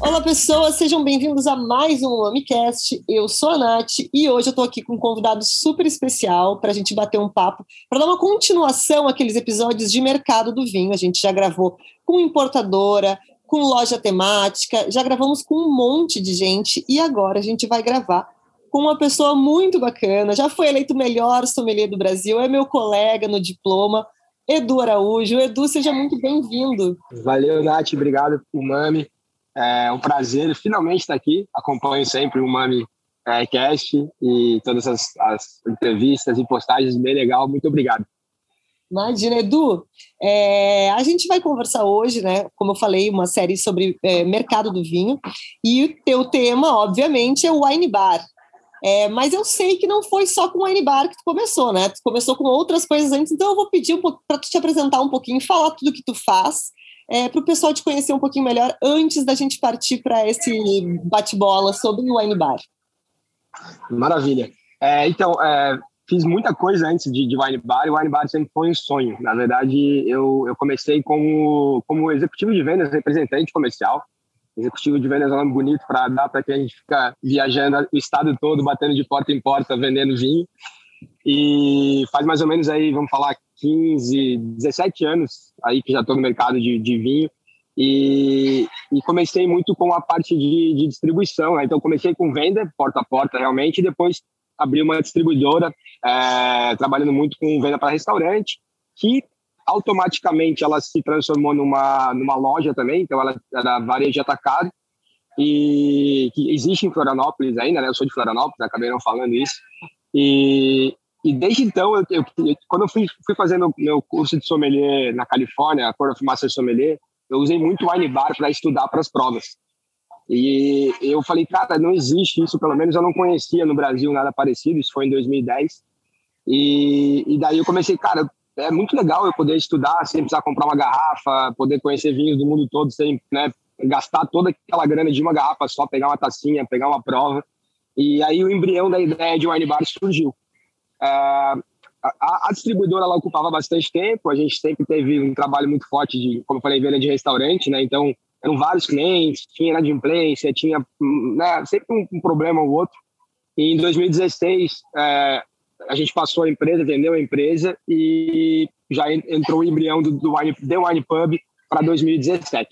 Olá, pessoas, sejam bem-vindos a mais um Amicast. Eu sou a Nath e hoje eu estou aqui com um convidado super especial para a gente bater um papo, para dar uma continuação àqueles episódios de mercado do vinho. A gente já gravou com importadora, com loja temática, já gravamos com um monte de gente e agora a gente vai gravar com uma pessoa muito bacana. Já foi eleito o melhor sommelier do Brasil, é meu colega no diploma, Edu Araújo. Edu, seja muito bem-vindo. Valeu, Nath, obrigado por Mami. É um prazer finalmente estar aqui. Acompanho sempre o Mami é, Cast e todas as, as, entrevistas e postagens, bem legal. Muito obrigado. Imagina, Edu. É, a gente vai conversar hoje, né? Como eu falei, uma série sobre é, mercado do vinho. E o teu tema, obviamente, é o wine bar. É, mas eu sei que não foi só com o wine bar que tu começou, né? Tu começou com outras coisas antes, então eu vou pedir um para tu te apresentar um pouquinho, falar tudo que tu faz é, para o pessoal te conhecer um pouquinho melhor antes da gente partir para esse bate-bola sobre o Wine. Maravilha. É, então, é, fiz muita coisa antes de, de Wine Bar e o Wine Bar sempre foi um sonho. Na verdade, eu, eu comecei como, como executivo de vendas, representante comercial. Executivo de nome bonito para dar para que a gente fica viajando o estado todo, batendo de porta em porta, vendendo vinho. E faz mais ou menos aí, vamos falar, 15, 17 anos aí que já estou no mercado de, de vinho. E, e, comecei muito com a parte de, de distribuição. Né? Então, comecei com venda, porta a porta, realmente, e depois abri uma distribuidora, é, trabalhando muito com venda para restaurante, que automaticamente ela se transformou numa, numa loja também, então ela era varejo atacado, e que existe em Florianópolis ainda, né? Eu sou de Florianópolis, acabei não falando isso. E, e desde então, eu, eu, quando eu fui, fui fazendo meu curso de sommelier na Califórnia, a Court of Master Sommelier, eu usei muito wine bar para estudar para as provas. E eu falei, cara, não existe isso, pelo menos eu não conhecia no Brasil nada parecido, isso foi em 2010. E, e daí eu comecei, cara, é muito legal eu poder estudar sem precisar comprar uma garrafa, poder conhecer vinhos do mundo todo sem né, gastar toda aquela grana de uma garrafa só, pegar uma tacinha, pegar uma prova. E aí o embrião da ideia de wine bar surgiu. É, a, a, distribuidora ela ocupava bastante tempo, a gente sempre teve um trabalho muito forte de, como eu falei, venda de restaurante, né? Então eram vários clientes, tinha inadimplência, tinha né, sempre um, um, problema ou outro. E em 2016 é, a gente passou a empresa, vendeu a empresa e já entrou o embrião do, do Wine, The Wine Pub para 2017.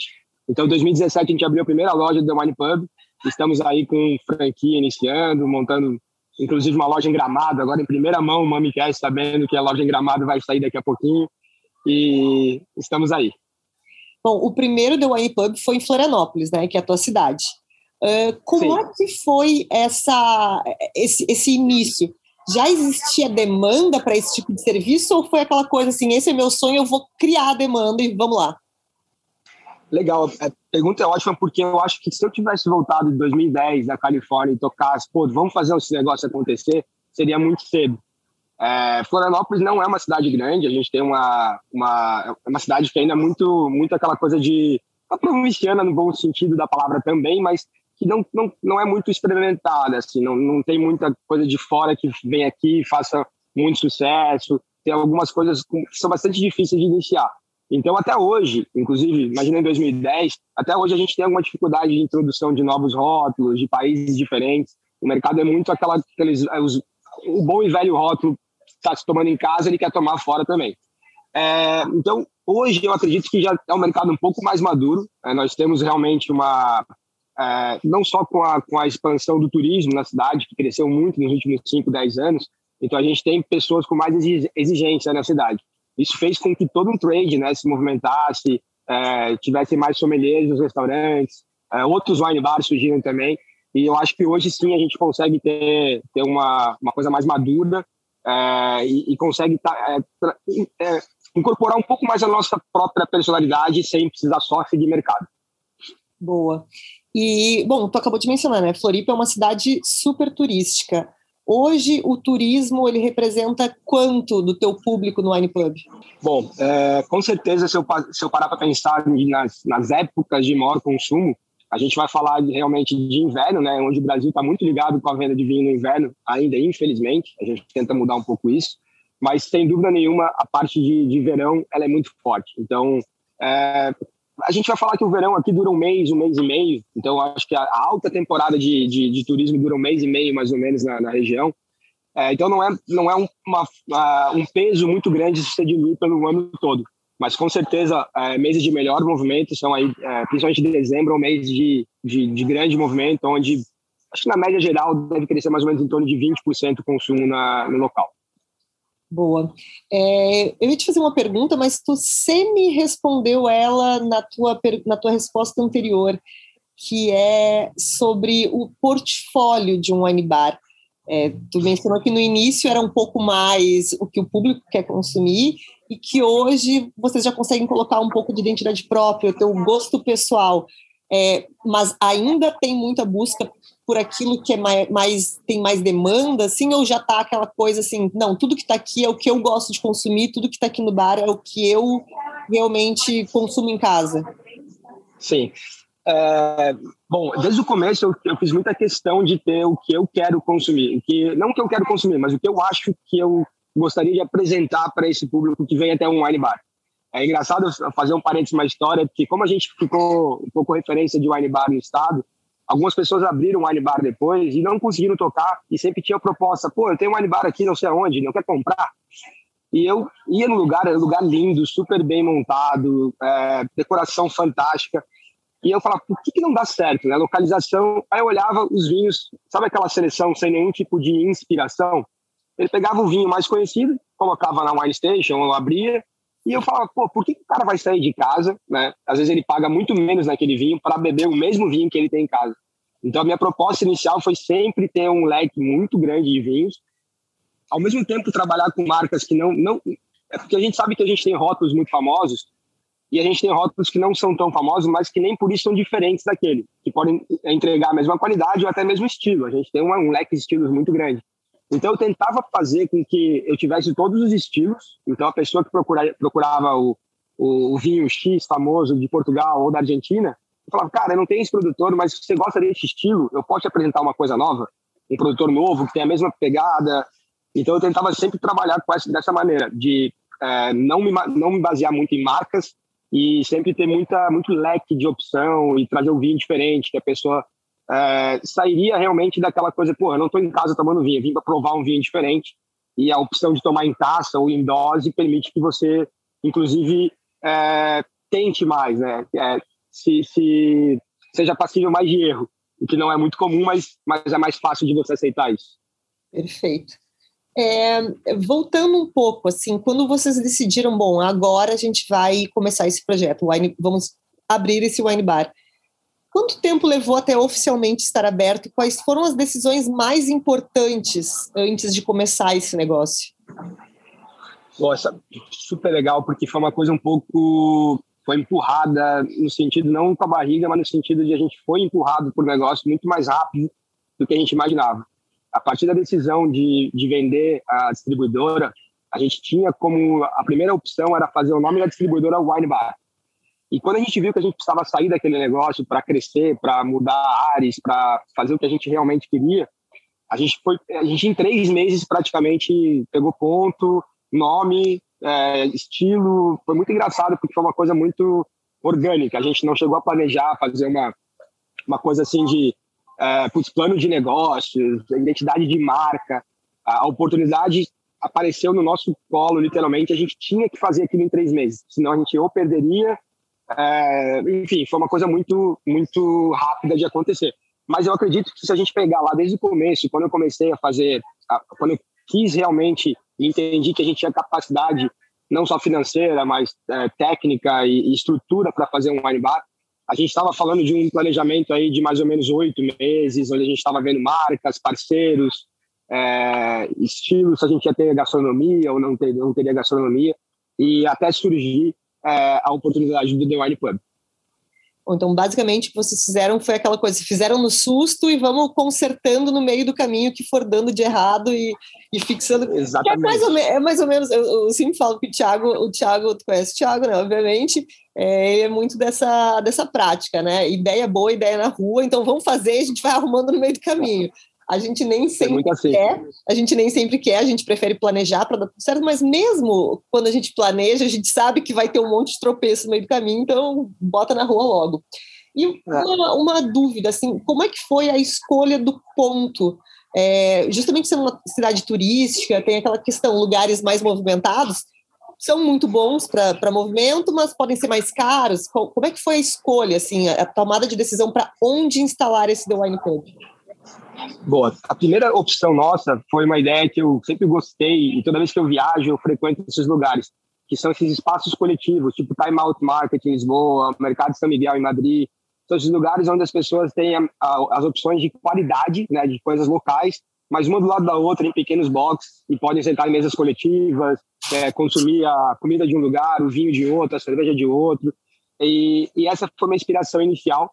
Então, em 2017 a gente abriu a primeira loja do The Wine Pub Estamos aí com franquia iniciando, montando inclusive uma loja em Gramado. Agora, em primeira mão, o MamiCast sabendo que a loja em Gramado vai sair daqui a pouquinho. E estamos aí. Bom, o primeiro The Wine Pub foi em Florianópolis, né, que é a tua cidade. Uh, como Sim. é que foi essa, esse, esse início? Já existia demanda para esse tipo de serviço ou foi aquela coisa assim, esse é meu sonho, eu vou criar a demanda e vamos lá? Legal, a pergunta é ótima porque eu acho que se eu tivesse voltado em 2010 da Califórnia e tocasse, pô, vamos fazer esse negócio acontecer, seria muito cedo. É, Florianópolis não é uma cidade grande, a gente tem uma, uma, uma cidade que ainda é muito, muito aquela coisa de. a provinciana no bom sentido da palavra também, mas que não, não, não é muito experimentada, assim, não, não tem muita coisa de fora que vem aqui e faça muito sucesso. Tem algumas coisas que são bastante difíceis de iniciar. Então, até hoje, inclusive, imagina em 2010, até hoje a gente tem alguma dificuldade de introdução de novos rótulos, de países diferentes. O mercado é muito aquela, aqueles, é, os, o bom e velho rótulo está se tomando em casa, ele quer tomar fora também. É, então, hoje eu acredito que já é um mercado um pouco mais maduro. É, nós temos realmente uma, é, não só com a, com a expansão do turismo na cidade, que cresceu muito nos últimos 5, 10 anos, então a gente tem pessoas com mais exigência na cidade. Isso fez com que todo um trade né, se movimentasse, é, tivesse mais sommeliers nos restaurantes, é, outros wine bars surgiram também. E eu acho que hoje sim a gente consegue ter, ter uma, uma coisa mais madura é, e, e, consegue tá, é, é, incorporar um pouco mais a nossa própria personalidade sem precisar só seguir mercado. Boa. E, bom, tu acabou de mencionar, né? Floripa é uma cidade super turística. Hoje, o turismo ele representa quanto do teu público no Wine Pub? Bom, é, com certeza, se eu, se eu parar para pensar nas, nas épocas de maior consumo, a gente vai falar de, realmente de inverno, né, onde o Brasil está muito ligado com a venda de vinho no inverno, ainda infelizmente. A gente tenta mudar um pouco isso. mas sem dúvida nenhuma a parte de, de verão ela é muito forte. Então, é, a gente vai falar que o verão aqui dura um mês, um mês e meio, então acho que a, alta temporada de, de, de, turismo dura um mês e meio mais ou menos na, na região. É, então não é, não é um, uma, um peso muito grande se você diluir pelo ano todo. Mas com certeza, é, meses de melhor movimento são aí, é, principalmente dezembro, um mês de, de, de, grande movimento, onde acho que na média geral deve crescer mais ou menos em torno de 20% o consumo na, no local. Boa. É, eu ia te fazer uma pergunta, mas tu semi respondeu ela na tua, na tua resposta anterior, que é sobre o portfólio de um wine bar. É, tu mencionou que no início era um pouco mais o que o público quer consumir e que hoje vocês já conseguem colocar um pouco de identidade própria, o teu gosto pessoal, é, mas ainda tem muita busca por aquilo que é mais, mais tem mais demanda, assim, ou já está aquela coisa assim, não, tudo que está aqui é o que eu gosto de consumir, tudo que está aqui no bar é o que eu realmente consumo em casa? Sim. É, bom, desde o começo eu, eu, fiz muita questão de ter o que eu quero consumir, o que não o que eu quero consumir, mas o que eu acho que eu gostaria de apresentar para esse público que vem até um wine bar. É engraçado fazer um parênteses uma história, porque como a gente ficou um pouco referência de wine bar no estado, algumas pessoas abriram um wine bar depois e não conseguiram tocar e sempre tinha proposta, pô, eu tenho um wine bar aqui, não sei aonde, não quer comprar? E eu ia no lugar, era um lugar lindo, super bem montado, é, decoração fantástica. E eu falava, por que, que não dá certo, né? Localização. Aí eu olhava os vinhos, sabe aquela seleção sem nenhum tipo de inspiração? Ele pegava o vinho mais conhecido, colocava na wine station, ou abria, e eu falava, pô, por que, que o cara vai sair de casa, né? Às vezes ele paga muito menos naquele vinho para beber o mesmo vinho que ele tem em casa. Então a minha proposta inicial foi sempre ter um leque muito grande de vinhos, ao mesmo tempo trabalhar com marcas que não não é porque a gente sabe que a gente tem rótulos muito famosos e a gente tem rótulos que não são tão famosos, mas que nem por isso são diferentes daquele, que podem entregar a mesma qualidade ou até mesmo estilo. A gente tem um leque de estilos muito grande. Então eu tentava fazer com que eu tivesse todos os estilos. Então a pessoa que procurava, procurava o, o, vinho X famoso de Portugal ou da Argentina, eu falava, cara, eu não tenho esse produtor, mas se você gosta desse estilo, eu posso te apresentar uma coisa nova, um produtor novo que tem a mesma pegada. Então eu tentava sempre trabalhar com essa, dessa maneira, de é, não, me, não me basear muito em marcas, e sempre ter muita, muito leque de opção e trazer um vinho diferente, que a pessoa é, sairia realmente daquela coisa, pô, eu não estou em casa tomando vinho, vim para provar um vinho diferente, e a opção de tomar em taça ou em dose permite que você, inclusive, é, tente mais, né? É, se, se seja passível mais de erro, o que não é muito comum, mas, mas é mais fácil de você aceitar isso. Perfeito. É, voltando um pouco, assim, quando vocês decidiram, bom, agora a gente vai começar esse projeto, wine, vamos abrir esse wine bar. Quanto tempo levou até oficialmente estar aberto? Quais foram as decisões mais importantes antes de começar esse negócio? Nossa, super legal, porque foi uma coisa um pouco. Foi empurrada no sentido, não com a barriga, mas no sentido de a gente foi empurrado por um negócio muito mais rápido do que a gente imaginava a partir da decisão de, de vender a distribuidora, a gente tinha como a primeira opção era fazer o nome da distribuidora Wine Bar. E quando a gente viu que a gente precisava sair daquele negócio para crescer, para mudar áreas, para fazer o que a gente realmente queria, a gente foi, a gente em três meses praticamente pegou ponto, nome, é, estilo, foi muito engraçado porque foi uma coisa muito orgânica. A gente não chegou a planejar fazer uma uma coisa assim de é, putz, plano de negócios, identidade de marca, a oportunidade apareceu no nosso colo, literalmente, a gente tinha que fazer aquilo em três meses, senão a gente ou perderia, é, enfim, foi uma coisa muito, muito rápida de acontecer. Mas eu acredito que se a gente pegar lá desde o começo, quando eu comecei a fazer, quando eu quis realmente e entendi que a gente tinha capacidade, não só financeira, mas é, técnica e, e estrutura para fazer um wine bar, a gente estava falando de um planejamento aí de mais ou menos oito meses, onde a gente estava vendo marcas, parceiros, é, estilos, se a gente ia ter gastronomia ou não, ter, não teria gastronomia, e até surgir é, a oportunidade do The Wine Pub. Então, basicamente, o que vocês fizeram foi aquela coisa, fizeram no susto e vamos consertando no meio do caminho que for dando de errado e, e fixando. Exatamente. É mais, ou, é mais ou menos, eu, eu, sempre falo que o Thiago, o Thiago, tu conhece o Thiago, né? Obviamente, é, é muito dessa, dessa prática, né? Ideia boa, ideia na rua, então vamos fazer, a gente vai arrumando no meio do caminho. A gente nem sempre assim. quer, a gente nem sempre quer, a gente prefere planejar para dar tudo certo, mas mesmo quando a gente planeja, a gente sabe que vai ter um monte de tropeço no meio do caminho, então bota na rua logo. E é. uma, uma dúvida, assim, como é que foi a escolha do ponto? É, justamente sendo uma cidade turística, tem aquela questão, lugares mais movimentados, são muito bons para movimento, mas podem ser mais caros. Como é que foi a escolha, assim, a tomada de decisão para onde instalar esse The Wine Pub? Boa. A primeira opção nossa foi uma ideia que eu sempre gostei e toda vez que eu viajo eu frequento esses lugares, que são esses espaços coletivos, tipo Time Out Market em Lisboa, Mercado São Miguel em Madrid. São esses lugares onde as pessoas têm a, a, as opções de qualidade, né, de coisas locais, mas uma do lado da outra em pequenos boxes e podem sentar em mesas coletivas, é, consumir a comida de um lugar, o vinho de outro, a cerveja de outro. E, e essa foi uma inspiração inicial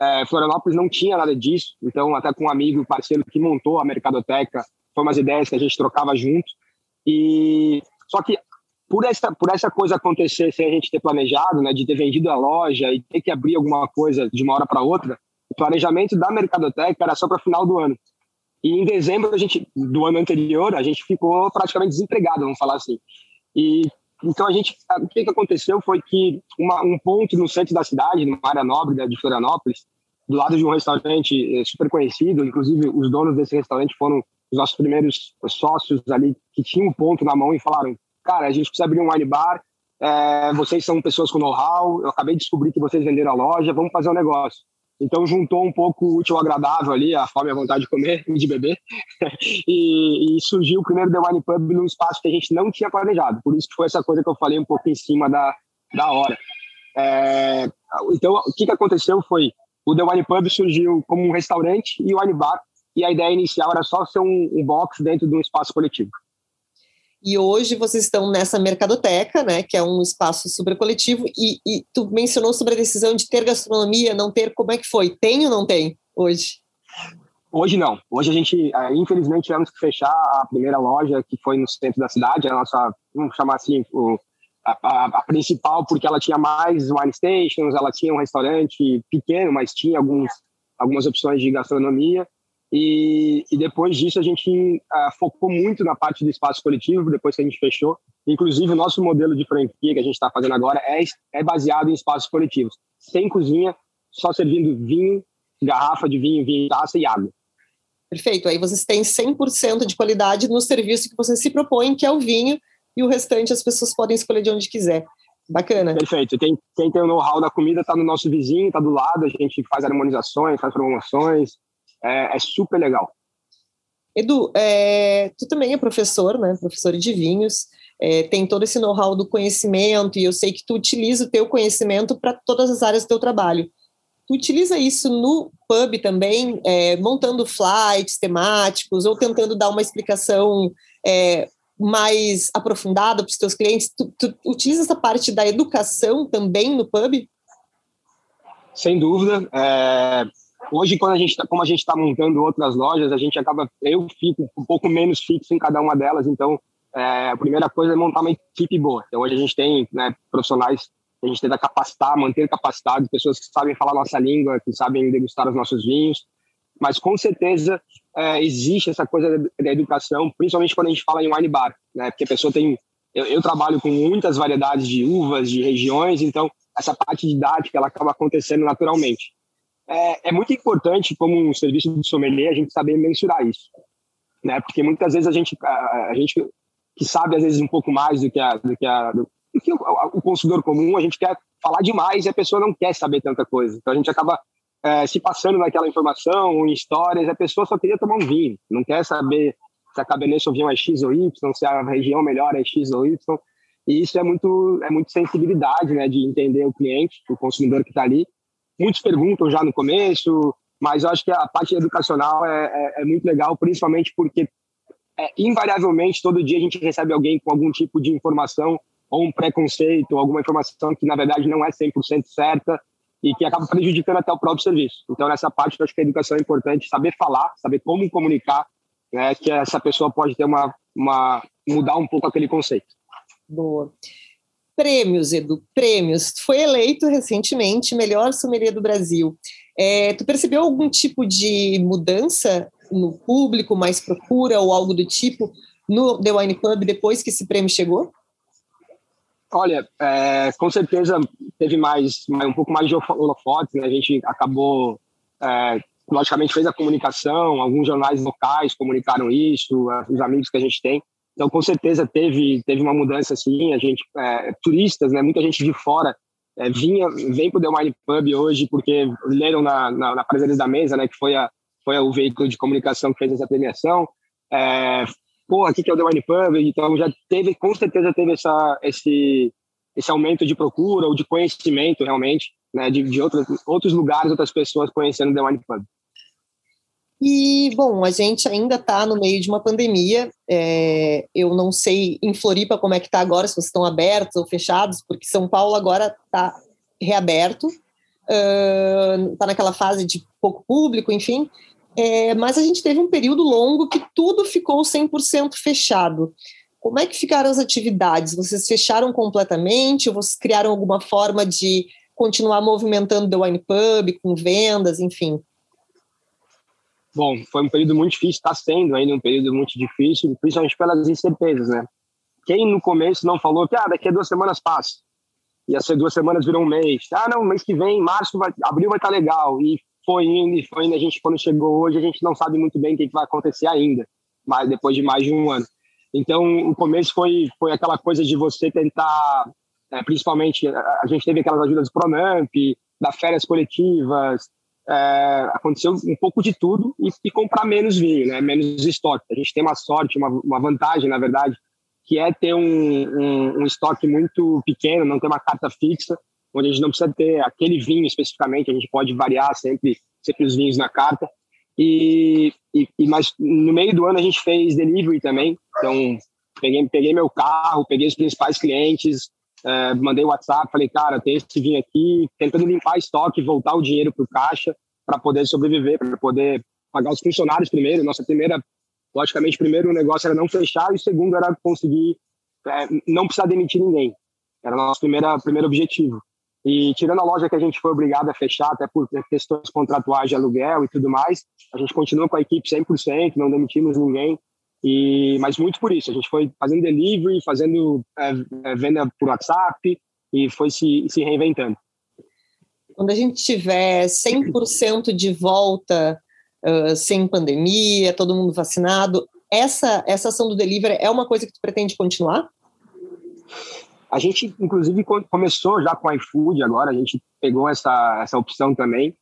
é, Florianópolis não tinha nada disso, então até com um amigo, parceiro que montou a Mercadoteca, foi umas ideias que a gente trocava junto. E só que por essa por essa coisa acontecer sem a gente ter planejado, né, de ter vendido a loja e ter que abrir alguma coisa de uma hora para outra, o planejamento da Mercadoteca era só para final do ano. E em dezembro a gente do ano anterior a gente ficou praticamente desempregado, vamos falar assim. E então a gente, o que, aconteceu foi que uma, um ponto no centro da cidade, numa área nobre de Florianópolis, do lado de um restaurante eh, super conhecido, inclusive os donos desse restaurante foram os nossos primeiros sócios ali que tinham um ponto na mão e falaram: cara, a gente precisa abrir um wine bar, é, vocês são pessoas com know-how, eu acabei de descobrir que vocês venderam a loja, vamos fazer um negócio. Então juntou um pouco o útil ao agradável ali, a fome e a vontade de comer e de beber, e, e, surgiu o primeiro The Wine Pub num espaço que a gente não tinha planejado. Por isso que foi essa coisa que eu falei um pouco em cima da, da hora. É, então, o que, que aconteceu foi, o The Wine Pub surgiu como um restaurante e Wine Bar, e a ideia inicial era só ser um, um box dentro de um espaço coletivo. E hoje vocês estão nessa mercadoteca, né, que é um espaço super coletivo, e, e, tu mencionou sobre a decisão de ter gastronomia, não ter, como é que foi? Tem ou não tem hoje? Hoje não. Hoje a gente, é, infelizmente, tivemos que fechar a primeira loja que foi no centro da cidade, a nossa, vamos chamar assim, o, a, a, a, principal, porque ela tinha mais wine stations, ela tinha um restaurante pequeno, mas tinha alguns, algumas opções de gastronomia. E, e depois disso a gente uh, focou muito na parte do espaço coletivo, depois que a gente fechou. Inclusive, o nosso modelo de franquia que a gente está fazendo agora é, é baseado em espaços coletivos. Sem cozinha, só servindo vinho, garrafa de vinho, vinho, taça e água. Perfeito. Aí vocês têm 100% de qualidade no serviço que vocês se propõem, que é o vinho, e o restante as pessoas podem escolher de onde quiser. Bacana. Perfeito. Quem, quem tem o know-how da comida está no nosso vizinho, está do lado, a gente faz harmonizações, faz promoções, é, é super legal. Edu, é, tu também é professor, né? Professor de vinhos, é, tem todo esse know-how do conhecimento e eu sei que tu utiliza o teu conhecimento para todas as áreas do teu trabalho. Tu utiliza isso no pub também, é, montando flights temáticos ou tentando dar uma explicação é, mais aprofundada para os teus clientes? Tu, tu utiliza essa parte da educação também no pub? Sem dúvida. É, Hoje, quando a gente, tá, como a gente está montando outras lojas, a gente acaba, eu fico um pouco menos fixo em cada uma delas. Então, é, a primeira coisa é montar uma equipe boa. Então, hoje a gente tem né, profissionais que a gente tenta capacitar, manter capacitados, pessoas que sabem falar nossa língua, que sabem degustar os nossos vinhos. Mas com certeza é, existe essa coisa da educação, principalmente quando a gente fala em wine bar, né? Porque a pessoa tem, eu, eu trabalho com muitas variedades de uvas, de regiões, então essa parte didática ela acaba acontecendo naturalmente é, é muito importante, como um serviço de sommelier, a gente saber mensurar isso. Né? Porque muitas vezes a gente, a, a gente que sabe, às vezes, um pouco mais do que, a, do que, a, do, do que o, o, consumidor comum, a gente quer falar demais e a pessoa não quer saber tanta coisa. Então a gente acaba é, se passando naquela informação, em histórias, a pessoa só queria tomar um vinho, não quer saber se a Cabernet Sauvignon é X ou Y, se a região melhor é X ou Y. E isso é muito, é muito sensibilidade, né, de entender o cliente, o consumidor que está ali, muitos perguntam já no começo, mas eu acho que a parte educacional é, é, é muito legal, principalmente porque é, invariavelmente todo dia a gente recebe alguém com algum tipo de informação ou um preconceito, alguma informação que na verdade não é 100% certa e que acaba prejudicando até o próprio serviço. Então nessa parte eu acho que a educação é importante, saber falar, saber como comunicar, né, que essa pessoa pode ter uma, uma mudar um pouco aquele conceito. Boa. Prêmios, Edu, prêmios. Tu foi eleito recentemente melhor sommelier do Brasil. É, tu percebeu algum tipo de mudança no público, mais procura ou algo do tipo no The Wine Club depois que esse prêmio chegou? Olha, é, com certeza teve mais, um pouco mais de holofotes, né? A gente acabou, é, logicamente, fez a comunicação, alguns jornais locais comunicaram isso, os amigos que a gente tem. Então, com certeza teve teve uma mudança, sim. A gente, é, turistas, né? Muita gente de fora é, vinha, vem para o The Wine Pub hoje porque leram na, na, na da Mesa, né? Que foi a foi o veículo de comunicação que fez essa premiação. É, pô, aqui que é o The Wine Pub, então já teve, com certeza teve essa, esse, esse aumento de procura ou de conhecimento realmente, né, de, de outros, outros lugares, outras pessoas conhecendo o The Wine Pub. E, bom, a gente ainda está no meio de uma pandemia. É, eu não sei em Floripa como é que está agora, se vocês estão abertos ou fechados, porque São Paulo agora está reaberto, está uh, naquela fase de pouco público, enfim. É, mas a gente teve um período longo que tudo ficou 100% fechado. Como é que ficaram as atividades? Vocês fecharam completamente ou vocês criaram alguma forma de continuar movimentando The Wine Pub com vendas, enfim? Bom, foi um período muito difícil, está sendo ainda um período muito difícil, principalmente pelas incertezas, né? Quem no começo não falou que ah, daqui a duas semanas passa, ia ser duas semanas virou um mês, ah, não, mês que vem, março, vai, abril vai estar tá legal, e foi indo e foi indo. A gente, quando chegou hoje, a gente não sabe muito bem o que, vai acontecer ainda, mas depois de mais de um ano. Então, o começo foi, foi aquela coisa de você tentar, é, principalmente, a gente teve aquelas ajudas do Pronamp, da férias coletivas, é, aconteceu um pouco de tudo e, e, comprar menos vinho, né, menos estoque. A gente tem uma sorte, uma, uma vantagem, na verdade, que é ter um, um, um estoque muito pequeno, não ter uma carta fixa, onde a gente não precisa ter aquele vinho especificamente, a gente pode variar sempre, sempre os vinhos na carta. E, e, e mas no meio do ano a gente fez delivery também, então peguei, peguei meu carro, peguei os principais clientes, é, mandei WhatsApp, falei, cara, tem esse vinho aqui, tentando limpar estoque, voltar o dinheiro para o caixa para poder sobreviver, para poder pagar os funcionários primeiro. Nossa primeira, logicamente, primeiro o negócio era não fechar e o segundo era conseguir é, não precisar demitir ninguém. Era nosso primeiro, primeiro objetivo. E tirando a loja que a gente foi obrigado a fechar, até por questões contratuais de aluguel e tudo mais, a gente continua com a equipe 100%, não demitimos ninguém. E, mas muito por isso, a gente foi fazendo delivery, fazendo é, é venda por WhatsApp e foi se, se reinventando. Quando a gente tiver 100% de volta, uh, sem pandemia, todo mundo vacinado, essa, essa ação do delivery é uma coisa que tu pretende continuar? A gente, inclusive, começou já com o iFood agora, a gente pegou essa, essa opção também.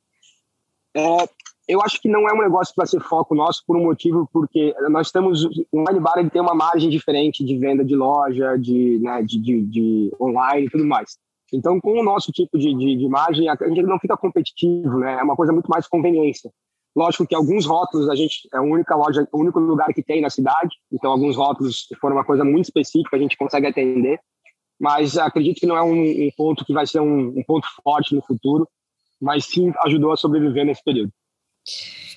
É, eu acho que não é um negócio para ser foco nosso por um motivo, porque nós temos o Wine Bar ele tem uma margem diferente de venda de loja, de, né, de, de, de online e tudo mais. Então, com o nosso tipo de, de, de margem, a gente não fica competitivo, né? É uma coisa muito mais conveniência. Lógico que alguns rótulos a gente é a única loja, o único lugar que tem na cidade. Então, alguns rótulos foram uma coisa muito específica, a gente consegue atender mas acredito que não é um, um ponto que vai ser um, um, ponto forte no futuro, mas sim ajudou a sobreviver nesse período.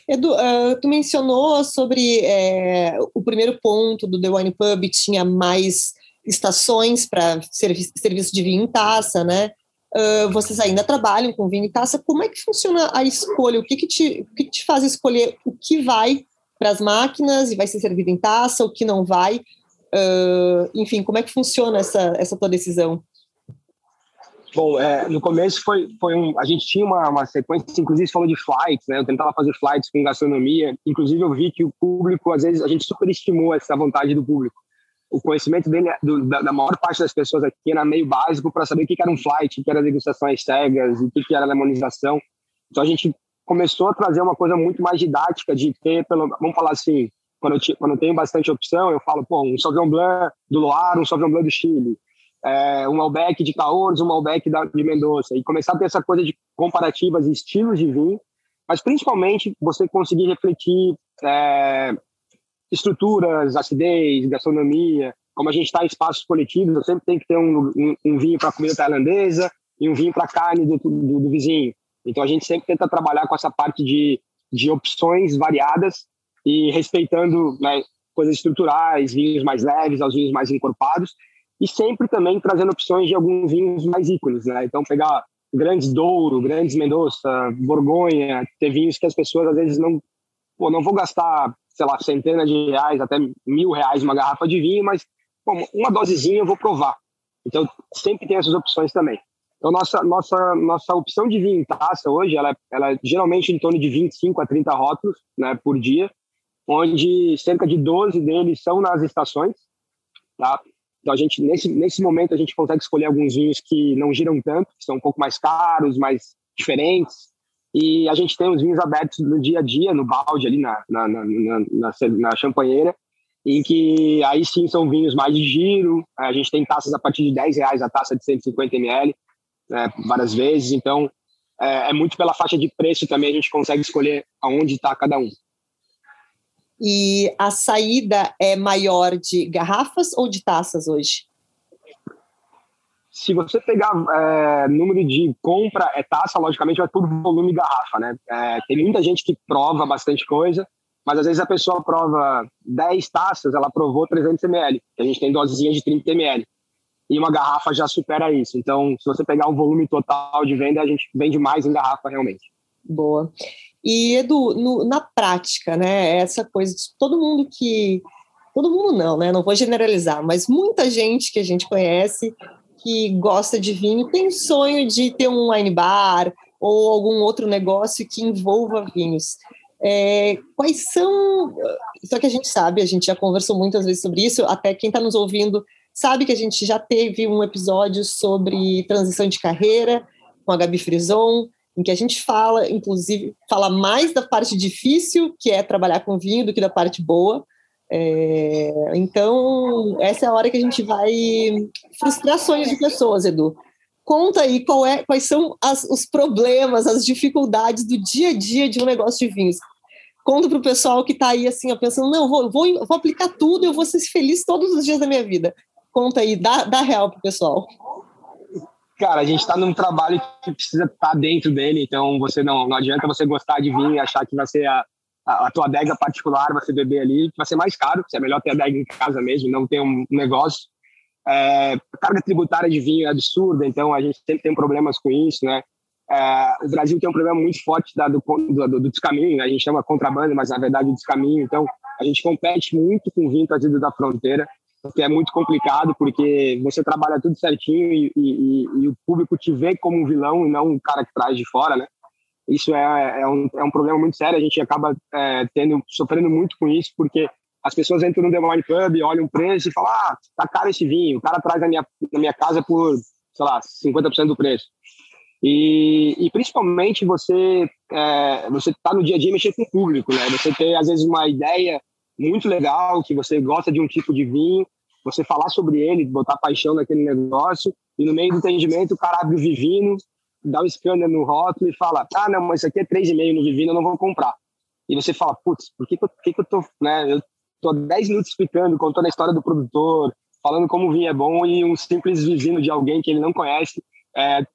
Edu, uh, tu mencionou sobre é, o primeiro ponto do The Wine Pub tinha mais estações para servi serviço de vinho em taça, né? Uh, vocês ainda trabalham com vinho em taça. Como é que funciona a escolha? O que, que, te, o que, que te faz escolher o que vai para as máquinas e vai ser servido em taça, o que não vai? Uh, enfim, como é que funciona essa, essa tua decisão? Bom, é, no começo foi, foi um, a gente tinha uma, uma sequência, inclusive falou de flights, né? Eu tentava fazer flights com gastronomia, inclusive eu vi que o público, às vezes, a gente superestimou essa vontade do público. O conhecimento dele, do, da, da, maior parte das pessoas aqui era meio básico para saber o que era um flight, o que era degustações cegas, o que era lemonização. Então a gente começou a trazer uma coisa muito mais didática de ter, pelo, vamos falar assim, quando eu, quando eu tenho bastante opção, eu falo, pô, um Sauvignon Blanc do Loire, um Sauvignon Blanc do Chile, é, um Malbec de Cahors, um Malbec de Mendoza, e começar a ter essa coisa de comparativas, estilos de vinho, mas principalmente você conseguir refletir é, estruturas, acidez, gastronomia, como a gente está em espaços coletivos, eu sempre tenho que ter um, um, um vinho para comida tailandesa e um vinho para carne do, do, do, vizinho. Então a gente sempre tenta trabalhar com essa parte de, de opções variadas e respeitando né, coisas estruturais, vinhos mais leves aos vinhos mais encorpados, e sempre também trazendo opções de alguns vinhos mais ícones, né? Então pegar grandes Douro, grandes Mendoza, Borgonha, ter vinhos que as pessoas às vezes não pô, não vou gastar, sei lá, centenas de reais, até mil reais uma garrafa de vinho, mas pô, uma dosezinha eu vou provar. Então, sempre tem essas opções também. Então, nossa, nossa, nossa opção de vinho em taça hoje, ela, ela é geralmente em torno de 25 a 30 rótulos né, por dia, onde cerca de 12 deles são nas estações. Tá? Então, a gente, nesse, nesse momento, a gente consegue escolher alguns vinhos que não giram tanto, que são um pouco mais caros, mais diferentes. E a gente tem os vinhos abertos no dia a dia, no balde ali na, na, na, na, na champanheira, em que aí sim são vinhos mais de giro. A gente tem taças a partir de 10 reais a taça de 150 ml, né, várias vezes. Então, é, é, muito pela faixa de preço também, a gente consegue escolher aonde está cada um. E a saída é maior de garrafas ou de taças hoje? Se você pegar é, número de compra é taça, logicamente vai tudo volume garrafa, né? É, tem muita gente que prova bastante coisa, mas às vezes a pessoa prova 10 taças, ela provou 300 ml, a gente tem dosezinhas de 30 ml. E uma garrafa já supera isso. Então, se você pegar o volume total de venda, a gente vende mais em garrafa realmente. Boa. E, Edu, no, na prática, né, essa coisa de todo mundo que. Todo mundo não, né? Não vou generalizar, mas muita gente que a gente conhece que gosta de vinho tem sonho de ter um wine bar ou algum outro negócio que envolva vinhos. É, quais são. É que a gente sabe, a gente já conversou muitas vezes sobre isso, até quem está nos ouvindo sabe que a gente já teve um episódio sobre transição de carreira com a Gabi Frison, em que a gente fala, inclusive, fala mais da parte difícil, que é trabalhar com vinho, do que da parte boa. É, então, essa é a hora que a gente vai frustrar sonhos de pessoas, Edu. Conta aí é, quais são as, os problemas, as dificuldades do dia a dia de um negócio de vinhos. Conta para o pessoal que está aí assim, pensando, não, vou, vou, vou aplicar tudo, eu vou ser feliz todos os dias da minha vida. Conta aí, dá, dá real para o pessoal. Cara, a gente está num trabalho que precisa estar tá dentro dele, então você não, não adianta você gostar de vinho e achar que vai ser a, a, a tua adega particular, você beber ali, vai ser mais caro, é melhor ter a adega em casa mesmo, não ter um negócio. É, a carga tributária de vinho é absurda, então a gente sempre tem problemas com isso, né? É, o Brasil tem um problema muito forte da, do, do, do, descaminho, a gente chama contrabando, mas na verdade é descaminho, então a gente compete muito com vinho trazido da fronteira, que é muito complicado, porque você trabalha tudo certinho e, e, e, o público te vê como um vilão e não um cara que traz de fora, né? Isso é, é, um, é um problema muito sério, a gente acaba é, tendo, sofrendo muito com isso, porque as pessoas entram no The Wine Pub, olham o preço e falam, ah, tá caro esse vinho, o cara traz na minha, na minha casa por, sei lá, 50% do preço. E, e principalmente você é, você tá no dia a dia mexer com o público, né? Você ter, às vezes, uma ideia muito legal, que você gosta de um tipo de vinho, você falar sobre ele, botar paixão naquele negócio, e no meio do entendimento o cara abre o Vivino, dá um scanner no rótulo e fala, ah, não, mas isso aqui é 3,5 no Vivino, eu não vou comprar. E você fala, putz, por que, que, eu, que, que eu tô, né, eu tô 10 minutos explicando, contando a história do produtor, falando como o vinho é bom e um simples vizinho de alguém que ele não conhece é,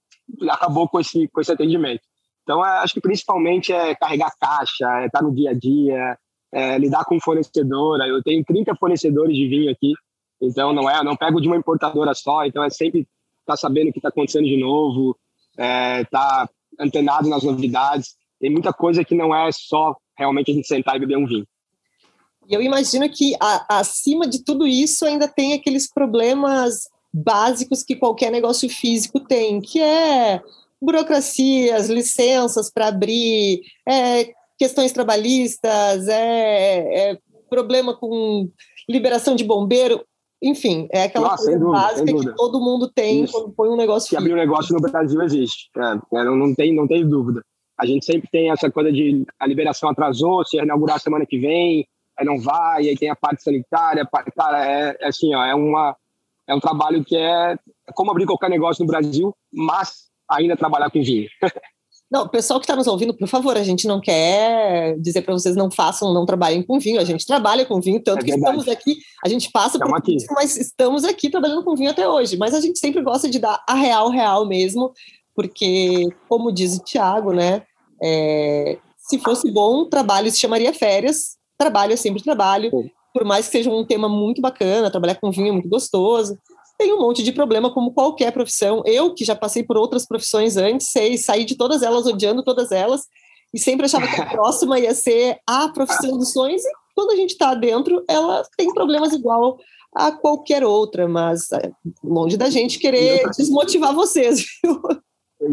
acabou com esse, com esse atendimento. Então, é, acho que principalmente é carregar caixa, é estar tá no dia a dia, é, lidar com fornecedora. Eu tenho 30 fornecedores de vinho aqui, então não é, não pego de uma importadora só, então é sempre tá sabendo o que está acontecendo de novo, é, tá antenado nas novidades. Tem muita coisa que não é só realmente a gente sentar e beber um vinho. E eu imagino que a, acima de tudo isso ainda tem aqueles problemas básicos que qualquer negócio físico tem, que é burocracias, licenças para abrir, é, questões trabalhistas, é, é, problema com liberação de bombeiro, enfim, é aquela Nossa, coisa dúvida, básica que todo mundo tem Isso. quando põe um negócio. Que abrir um negócio no Brasil existe, é, é, não, não, tem, não tem dúvida. A gente sempre tem essa coisa de a liberação atrasou, se inaugurar semana que vem, aí não vai, aí tem a parte sanitária, cara, é, é assim, ó, é uma é um trabalho que é, é como abrir qualquer negócio no Brasil, mas ainda trabalhar com vinho. Não, pessoal que está nos ouvindo, por favor, a gente não quer dizer para vocês não façam, não trabalhem com vinho. A gente trabalha com vinho, tanto é que estamos aqui, a gente passa estamos por aqui. isso, mas estamos aqui trabalhando com vinho até hoje. Mas a gente sempre gosta de dar a real, real mesmo, porque, como diz o Tiago, né? É, se fosse bom, trabalho se chamaria férias, trabalho é sempre trabalho, por mais que seja um tema muito bacana, trabalhar com vinho é muito gostoso, tem um monte de problema, como qualquer profissão. Eu, que já passei por outras profissões antes, sei sair de todas elas odiando todas elas, e sempre achava que a próxima ia ser a profissão dos sonhos, e quando a gente está dentro, ela tem problemas igual a qualquer outra, mas é, longe da gente querer desmotivar vocês, viu?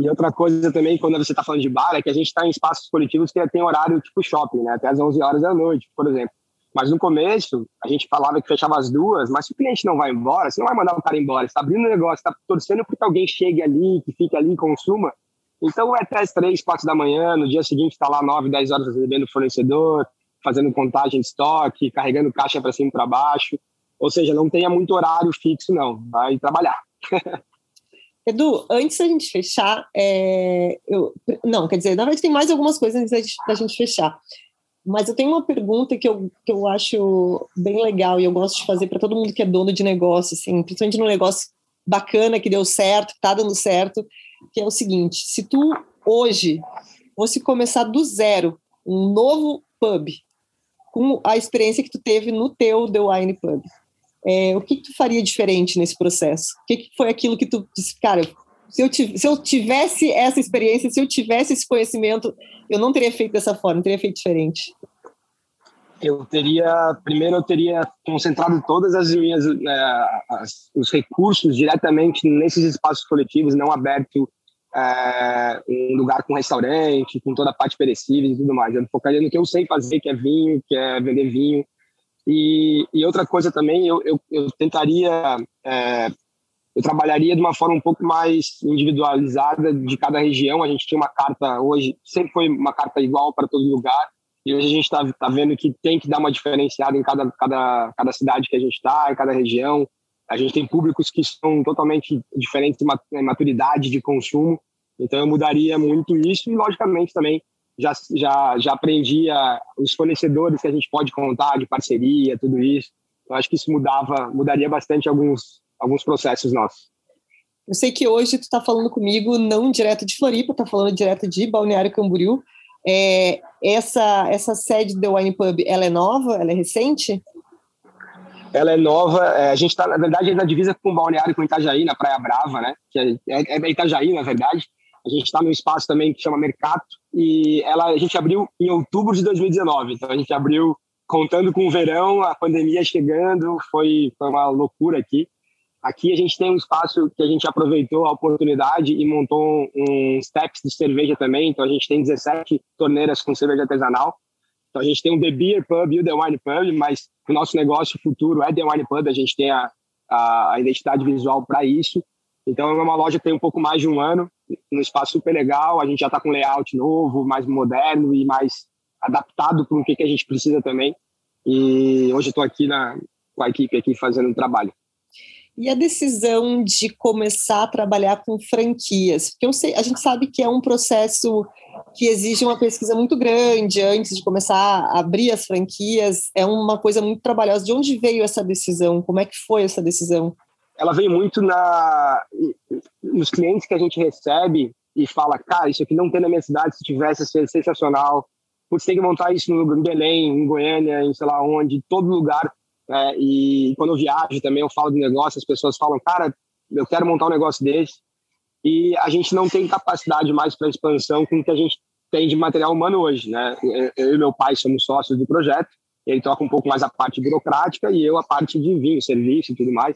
E outra coisa também, quando você está falando de bar, é que a gente está em espaços coletivos que tem horário tipo shopping, né? Até às 11 horas da noite, por exemplo. Mas no começo, a gente falava que fechava as duas, mas se o cliente não vai embora, você não vai mandar o cara embora. Você está abrindo um negócio, está torcendo para que alguém chegue ali, que fique ali e consuma. Então é até as três, quatro da manhã, no dia seguinte está lá nove, dez horas recebendo o fornecedor, fazendo contagem de estoque, carregando caixa para cima e para baixo. Ou seja, não tenha muito horário fixo, não. Vai trabalhar. Edu, antes da gente fechar, é, eu, não, quer dizer, na verdade tem mais algumas coisas antes da gente fechar. Mas eu tenho uma pergunta que eu, que eu acho bem legal e eu gosto de fazer para todo mundo que é dono de negócio, assim, principalmente no negócio bacana que deu certo, que está dando certo, que é o seguinte: se tu hoje fosse começar do zero um novo pub, com a experiência que tu teve no teu The Wine Pub, é, o que, que, tu faria diferente nesse processo? O que, que foi aquilo que tu disse, cara, se eu, se eu tivesse essa experiência, se eu tivesse esse conhecimento, eu não teria feito dessa forma, teria feito diferente? Eu teria, primeiro, eu teria concentrado todas as minhas, é, as, os recursos diretamente nesses espaços coletivos, não aberto é, um lugar com restaurante, com toda a parte perecível e tudo mais. Eu focaria no que eu sei fazer, que é vinho, que é vender vinho, e, e outra coisa também, eu, eu, eu tentaria, é, eu trabalharia de uma forma um pouco mais individualizada de cada região. A gente tinha uma carta hoje, sempre foi uma carta igual para todo lugar, e hoje a gente está tá vendo que tem que dar uma diferenciada em cada, cada, cada cidade que a gente está, em cada região. A gente tem públicos que são totalmente diferentes em maturidade de consumo, então eu mudaria muito isso e, logicamente, também já, já, já aprendia os fornecedores que a gente pode contar de parceria, tudo isso. Eu acho que isso mudava, mudaria bastante alguns, alguns processos nossos. Eu sei que hoje tu está falando comigo não direto de Floripa, está falando direto de Balneário Camboriú. É, essa, essa sede do Wine Pub, ela é nova? Ela é recente? Ela é nova. É, a gente está, na verdade, na divisa com Balneário com Itajaí, na Praia Brava, né? Que é, é, é Itajaí, na verdade. A gente está num espaço também que chama Mercato e ela a gente abriu em outubro de 2019. Então a gente abriu contando com o verão, a pandemia chegando, foi, foi uma loucura aqui. Aqui a gente tem um espaço que a gente aproveitou a oportunidade e montou um steps de cerveja também. Então a gente tem 17 torneiras com cerveja artesanal. Então a gente tem o The Beer Pub e o The Wine Pub, mas o nosso negócio futuro é The Wine Pub. A gente tem a, a, a identidade visual para isso. Então é uma loja que tem um pouco mais de um ano um espaço super legal. A gente já está com layout novo, mais moderno e mais adaptado para o que, que a gente precisa também. E hoje estou aqui na, com a equipe aqui fazendo um trabalho. E a decisão de começar a trabalhar com franquias? Porque sei, a gente sabe que é um processo que exige uma pesquisa muito grande antes de começar a abrir as franquias. É uma coisa muito trabalhosa. De onde veio essa decisão? Como é que foi essa decisão? ela vem muito na nos clientes que a gente recebe e fala, cara, isso aqui não tem na minha cidade, se tivesse, seria sensacional. Putz, tem que montar isso no, em Belém, em Goiânia, em sei lá onde, todo lugar. É, e quando eu viajo também, eu falo de negócio, as pessoas falam, cara, eu quero montar um negócio desse. E a gente não tem capacidade mais para expansão com o que a gente tem de material humano hoje, né? Eu e meu pai somos sócios do projeto, ele toca um pouco mais a parte burocrática e eu a parte de vinho, serviço e tudo mais.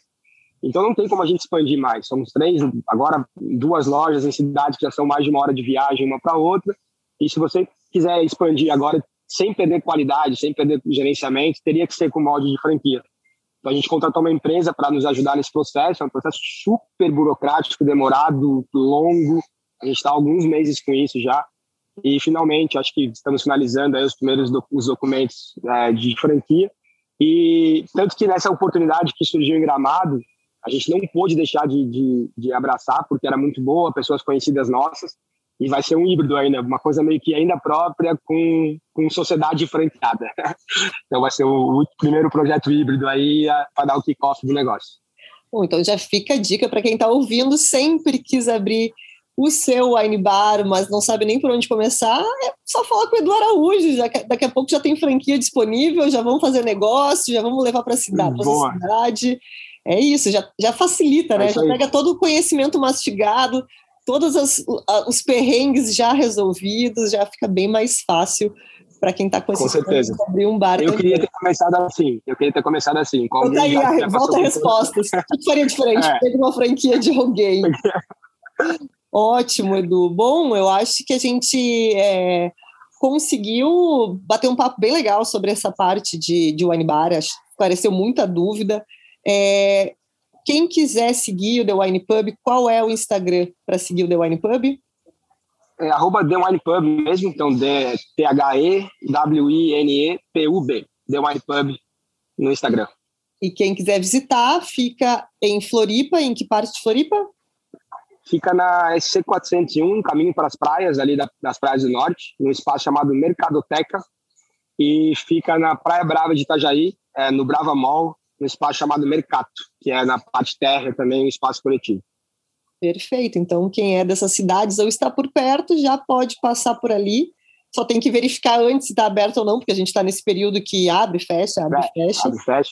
Então não tem como a gente expandir mais. Somos três, agora duas lojas em cidades que já são mais de uma hora de viagem uma para outra. E se você quiser expandir agora sem perder qualidade, sem perder gerenciamento, teria que ser com molde de franquia. Então a gente contratou uma empresa para nos ajudar nesse processo. É um processo super burocrático, demorado, longo. A gente está alguns meses com isso já. E finalmente, acho que estamos finalizando os primeiros os documentos é, de franquia. E tanto que nessa oportunidade que surgiu em Gramado, a gente não pôde deixar de, de, de, abraçar, porque era muito boa, pessoas conhecidas nossas, e vai ser um híbrido ainda, uma coisa meio que ainda própria com, com sociedade franqueada. então vai ser o, o primeiro projeto híbrido aí para dar o kickoff do negócio. Bom, então já fica a dica para quem está ouvindo, sempre quis abrir o seu wine bar, mas não sabe nem por onde começar, é só falar com o Edu Araújo. Já, daqui a pouco já tem franquia disponível, já vamos fazer negócio, já vamos levar para a cidade, cidade. É isso, já, já facilita, né? É já pega todo o conhecimento mastigado, todos as, os perrengues já resolvidos, já fica bem mais fácil para quem está com esse com certeza. abrir um bar. Eu também. queria ter começado assim. Eu queria ter começado assim. Com tá aí, a, volta a respostas. O que faria diferente? É. Pega uma franquia de alguém. Ótimo, Edu. Bom, eu acho que a gente é, conseguiu bater um papo bem legal sobre essa parte de, de wine bar. Acho que esclareceu muita dúvida. É, quem quiser seguir o The Wine Pub, qual é o Instagram para seguir o The Wine Pub? É arroba The Wine Pub mesmo, então T-H-E-W-I-N-E-P-U-B, The Wine Pub no Instagram. E quem quiser visitar, fica em Floripa, em que parte de Floripa? Fica na SC401, caminho para as praias, ali das praias do norte, num espaço chamado Mercadoteca, e fica na Praia Brava de Itajaí, é, no Brava Mall, no espaço chamado Mercato, que é na parte terra também, um espaço coletivo. Perfeito. Então, quem é dessas cidades ou está por perto já pode passar por ali. Só tem que verificar antes se está aberto ou não, porque a gente está nesse período que abre, fecha, abre, é, fecha. Abre, fecha.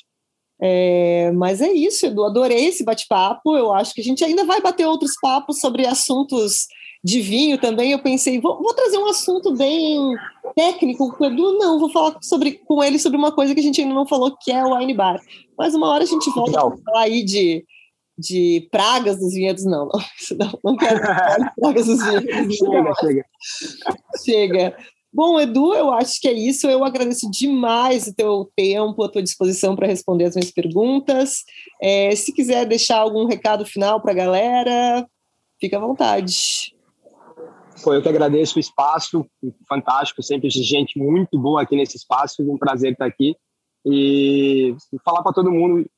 É, mas é isso, Edu. Adorei esse bate-papo. Eu acho que a gente ainda vai bater outros papos sobre assuntos de vinho também. Eu pensei, vou, vou trazer um assunto bem técnico com o Edu. Não, vou falar sobre, com ele sobre uma coisa que a gente ainda não falou, que é o wine bar. Mas uma hora a gente volta a falar aí de de pragas dos vinhedos, não, não, não, não quero pragas dos vinhedos. chega, chega. Chega. Bom, Edu, eu acho que é isso. Eu agradeço demais o teu tempo, a tua disposição para responder as minhas perguntas. É, se quiser deixar algum recado final para a galera, fica à vontade. Foi eu que agradeço o espaço, fantástico, sempre gente muito boa aqui nesse espaço, um prazer estar aqui. E falar para todo mundo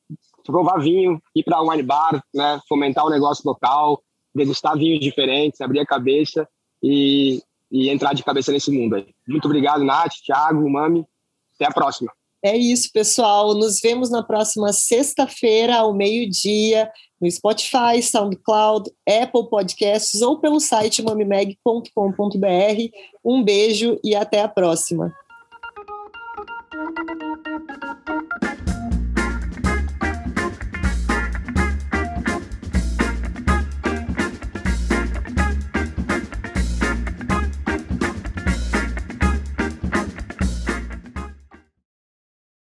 provar vinho, ir para wine bar, né, fomentar o negócio local, degustar vinhos diferentes, abrir a cabeça e, e entrar de cabeça nesse mundo aí. Muito obrigado, Nath, Thiago, Mami. Até a próxima. É isso, pessoal. Nos vemos na próxima sexta-feira, ao meio-dia, no Spotify, SoundCloud, Apple Podcasts ou pelo site mamimeg.com.br. Um beijo e até a próxima.